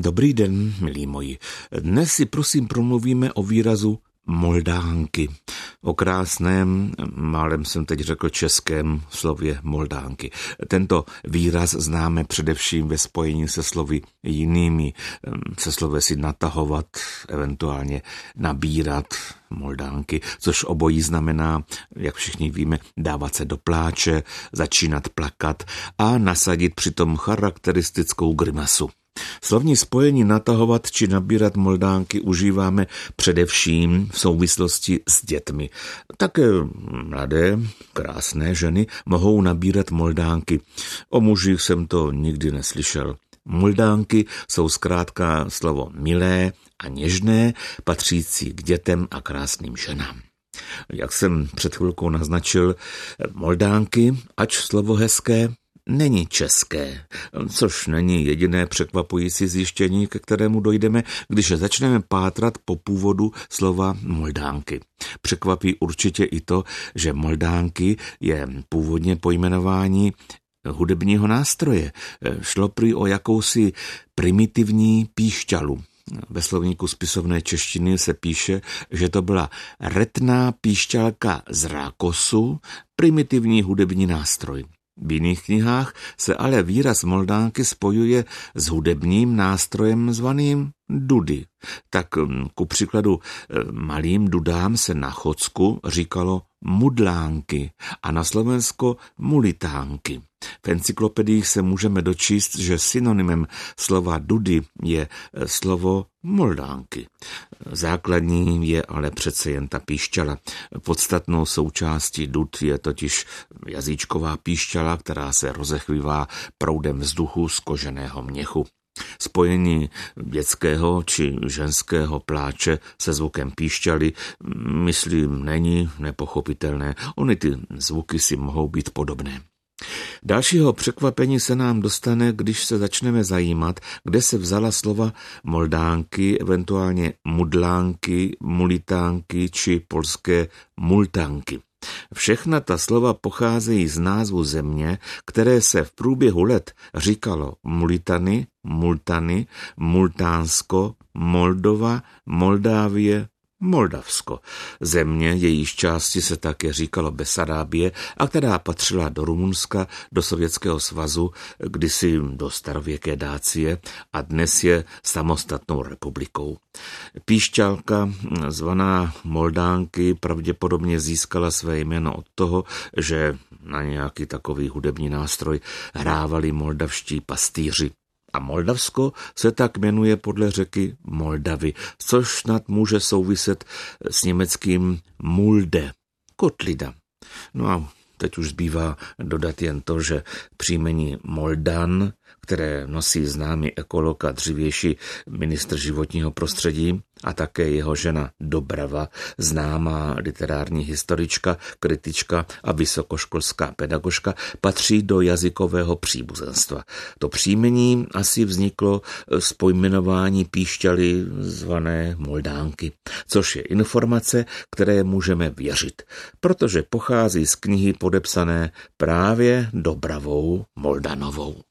Dobrý den, milí moji. Dnes si prosím promluvíme o výrazu Moldánky. O krásném, málem jsem teď řekl českém slově Moldánky. Tento výraz známe především ve spojení se slovy jinými, se slovy si natahovat, eventuálně nabírat Moldánky, což obojí znamená, jak všichni víme, dávat se do pláče, začínat plakat a nasadit přitom charakteristickou grimasu. Slovní spojení natahovat či nabírat moldánky užíváme především v souvislosti s dětmi. Také mladé, krásné ženy mohou nabírat moldánky. O mužích jsem to nikdy neslyšel. Moldánky jsou zkrátka slovo milé a něžné, patřící k dětem a krásným ženám. Jak jsem před chvilkou naznačil, moldánky, ač slovo hezké, není české, což není jediné překvapující zjištění, ke kterému dojdeme, když začneme pátrat po původu slova Moldánky. Překvapí určitě i to, že Moldánky je původně pojmenování hudebního nástroje. Šlo prý o jakousi primitivní píšťalu. Ve slovníku spisovné češtiny se píše, že to byla retná píšťalka z rákosu, primitivní hudební nástroj. V jiných knihách se ale výraz Moldánky spojuje s hudebním nástrojem zvaným dudy. Tak ku příkladu malým dudám se na Chodsku říkalo mudlánky a na Slovensko mulitánky. V encyklopediích se můžeme dočíst, že synonymem slova dudy je e, slovo moldánky. Základní je ale přece jen ta píšťala. Podstatnou součástí dud je totiž jazyčková píšťala, která se rozechvívá proudem vzduchu z koženého měchu. Spojení dětského či ženského pláče se zvukem píšťaly, myslím, není nepochopitelné. Ony ty zvuky si mohou být podobné. Dalšího překvapení se nám dostane, když se začneme zajímat, kde se vzala slova moldánky, eventuálně mudlánky, mulitánky či polské multánky. Všechna ta slova pocházejí z názvu země, které se v průběhu let říkalo Mulitany, Multany, Multánsko, Moldova, Moldávie, Moldavsko, země, jejíž části se také říkalo Besarábie a která patřila do Rumunska, do Sovětského svazu, kdysi do starověké Dácie a dnes je samostatnou republikou. Píšťalka, zvaná Moldánky, pravděpodobně získala své jméno od toho, že na nějaký takový hudební nástroj hrávali moldavští pastýři. A Moldavsko se tak jmenuje podle řeky Moldavy, což snad může souviset s německým Mulde, kotlida. No a teď už zbývá dodat jen to, že příjmení Moldan které nosí známý ekolog a dřívější ministr životního prostředí a také jeho žena Dobrava, známá literární historička, kritička a vysokoškolská pedagožka, patří do jazykového příbuzenstva. To příjmení asi vzniklo z pojmenování píšťaly zvané Moldánky, což je informace, které můžeme věřit, protože pochází z knihy podepsané právě Dobravou Moldanovou.